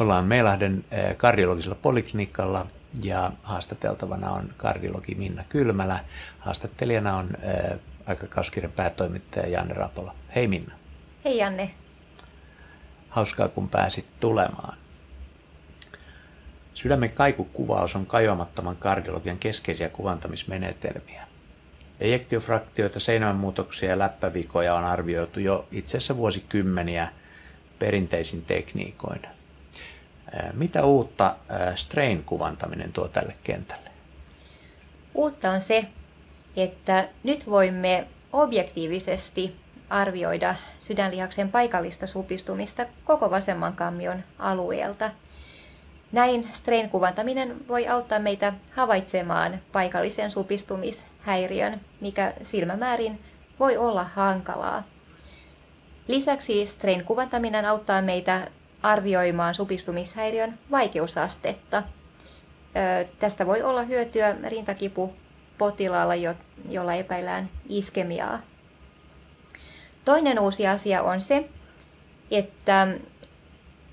Ollaan Meilahden eh, kardiologisella poliklinikalla ja haastateltavana on kardiologi Minna Kylmälä. Haastattelijana on eh, aikakauskirjan päätoimittaja Janne Rapola. Hei Minna. Hei Janne. Hauskaa kun pääsit tulemaan. Sydämen kaikukuvaus on kajoamattoman kardiologian keskeisiä kuvantamismenetelmiä. Ejektiofraktioita, seinämänmuutoksia ja läppävikoja on arvioitu jo itse asiassa vuosikymmeniä perinteisin tekniikoin. Mitä uutta strain-kuvantaminen tuo tälle kentälle? Uutta on se, että nyt voimme objektiivisesti arvioida sydänlihaksen paikallista supistumista koko vasemman kammion alueelta. Näin strain-kuvantaminen voi auttaa meitä havaitsemaan paikallisen supistumishäiriön, mikä silmämäärin voi olla hankalaa. Lisäksi strain-kuvantaminen auttaa meitä arvioimaan supistumishäiriön vaikeusastetta. Tästä voi olla hyötyä rintakipu potilaalla, jolla epäillään iskemiaa. Toinen uusi asia on se, että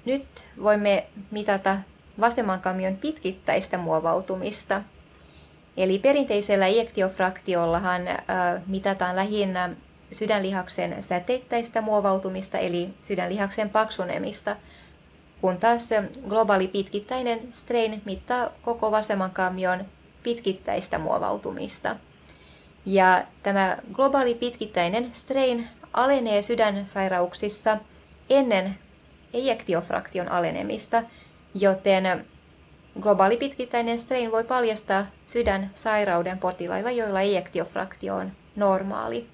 nyt voimme mitata vasemman kamion pitkittäistä muovautumista. Eli perinteisellä ejektiofraktiollahan mitataan lähinnä sydänlihaksen säteittäistä muovautumista, eli sydänlihaksen paksunemista, kun taas globaali pitkittäinen strain mittaa koko vasemman kamion pitkittäistä muovautumista. Ja tämä globaali pitkittäinen strain alenee sydänsairauksissa ennen ejektiofraktion alenemista, joten globaali pitkittäinen strain voi paljastaa sydänsairauden potilailla, joilla ejektiofraktio on normaali.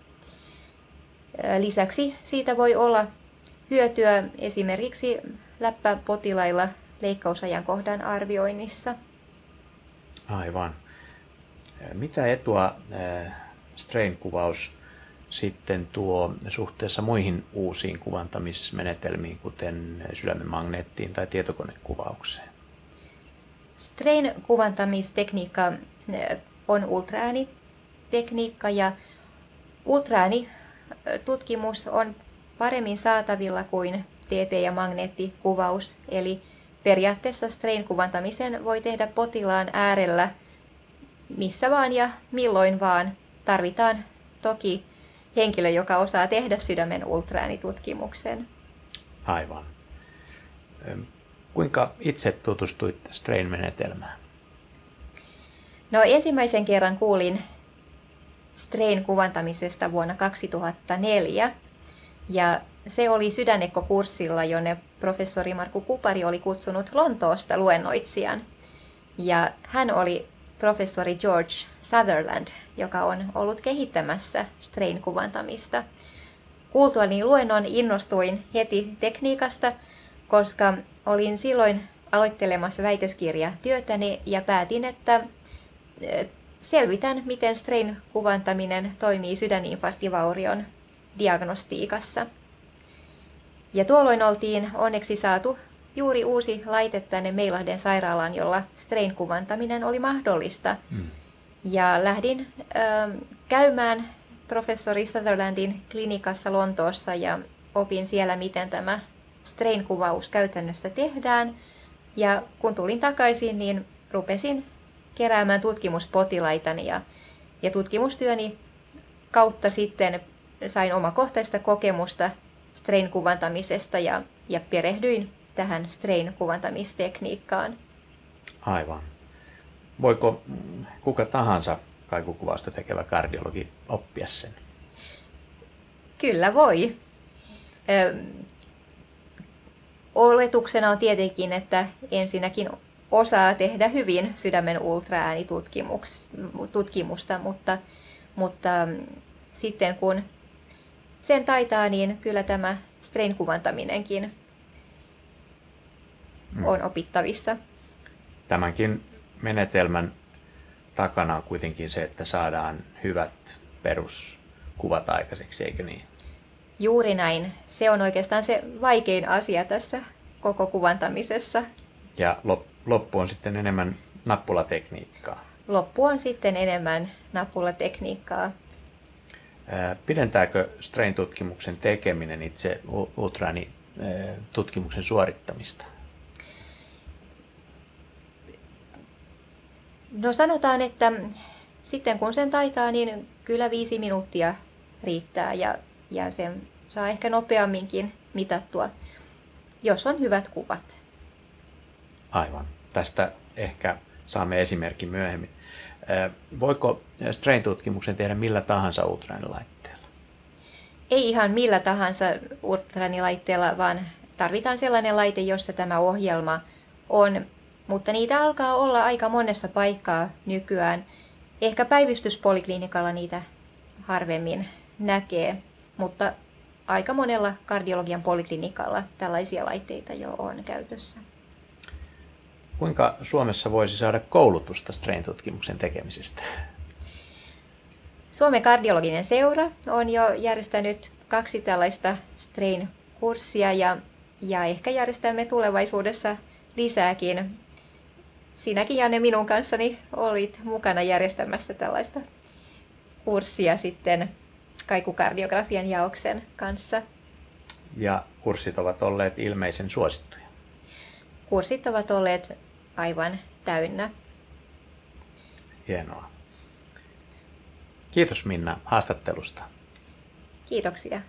Lisäksi siitä voi olla hyötyä esimerkiksi läppäpotilailla leikkausajankohdan arvioinnissa. Aivan. Mitä etua strain-kuvaus sitten tuo suhteessa muihin uusiin kuvantamismenetelmiin, kuten sydämen magneettiin tai tietokonekuvaukseen? Strain-kuvantamistekniikka on ultraäänitekniikka ja ultraäänitutkimus on paremmin saatavilla kuin TT- ja magneettikuvaus, eli periaatteessa strain-kuvantamisen voi tehdä potilaan äärellä missä vaan ja milloin vaan. Tarvitaan toki henkilö, joka osaa tehdä sydämen ultraäänitutkimuksen. Aivan. Kuinka itse tutustuit strain-menetelmään? No ensimmäisen kerran kuulin strain kuvantamisesta vuonna 2004 ja se oli sydänekkokurssilla, jonne professori Markku Kupari oli kutsunut Lontoosta luennoitsijan. Ja hän oli professori George Sutherland, joka on ollut kehittämässä strain-kuvantamista. Kuultuani luennon innostuin heti tekniikasta, koska olin silloin aloittelemassa väitöskirjatyötäni ja päätin, että selvitän, miten strain-kuvantaminen toimii sydäninfarktivaurion diagnostiikassa. Ja tuolloin oltiin onneksi saatu juuri uusi laite tänne Meilahden sairaalaan, jolla strain-kuvantaminen oli mahdollista. Mm. Ja lähdin äh, käymään professori Sutherlandin klinikassa Lontoossa ja opin siellä, miten tämä strain-kuvaus käytännössä tehdään. Ja kun tulin takaisin, niin rupesin keräämään tutkimuspotilaitani ja, ja tutkimustyöni kautta sitten sain omakohtaista kokemusta strain-kuvantamisesta ja, ja perehdyin tähän strain-kuvantamistekniikkaan. Aivan. Voiko kuka tahansa kaikukuvausta tekevä kardiologi oppia sen? Kyllä voi. Ö, oletuksena on tietenkin, että ensinnäkin osaa tehdä hyvin sydämen ultraäänitutkimusta, mutta, mutta sitten kun sen taitaa, niin kyllä tämä strain-kuvantaminenkin mm. on opittavissa. Tämänkin menetelmän takana on kuitenkin se, että saadaan hyvät peruskuvat aikaiseksi, eikö niin? Juuri näin. Se on oikeastaan se vaikein asia tässä koko kuvantamisessa. Ja loppu on sitten enemmän nappulatekniikkaa. Loppu on sitten enemmän nappulatekniikkaa. Pidentääkö strain-tutkimuksen tekeminen itse ultraanitutkimuksen suorittamista? No sanotaan, että sitten kun sen taitaa, niin kyllä viisi minuuttia riittää ja, ja sen saa ehkä nopeamminkin mitattua, jos on hyvät kuvat. Aivan. Tästä ehkä saamme esimerkki myöhemmin. Voiko Strain-tutkimuksen tehdä millä tahansa ultraäänilaitteella? Ei ihan millä tahansa ultraäänilaitteella, vaan tarvitaan sellainen laite, jossa tämä ohjelma on. Mutta niitä alkaa olla aika monessa paikkaa nykyään. Ehkä päivystyspoliklinikalla niitä harvemmin näkee, mutta aika monella kardiologian poliklinikalla tällaisia laitteita jo on käytössä. Kuinka Suomessa voisi saada koulutusta strain-tutkimuksen tekemisestä? Suomen kardiologinen seura on jo järjestänyt kaksi tällaista strain-kurssia ja, ja ehkä järjestämme tulevaisuudessa lisääkin. Sinäkin Janne minun kanssani olit mukana järjestämässä tällaista kurssia sitten kaikukardiografian jaoksen kanssa. Ja kurssit ovat olleet ilmeisen suosittuja. Kurssit ovat olleet aivan täynnä. Hienoa. Kiitos Minna haastattelusta. Kiitoksia.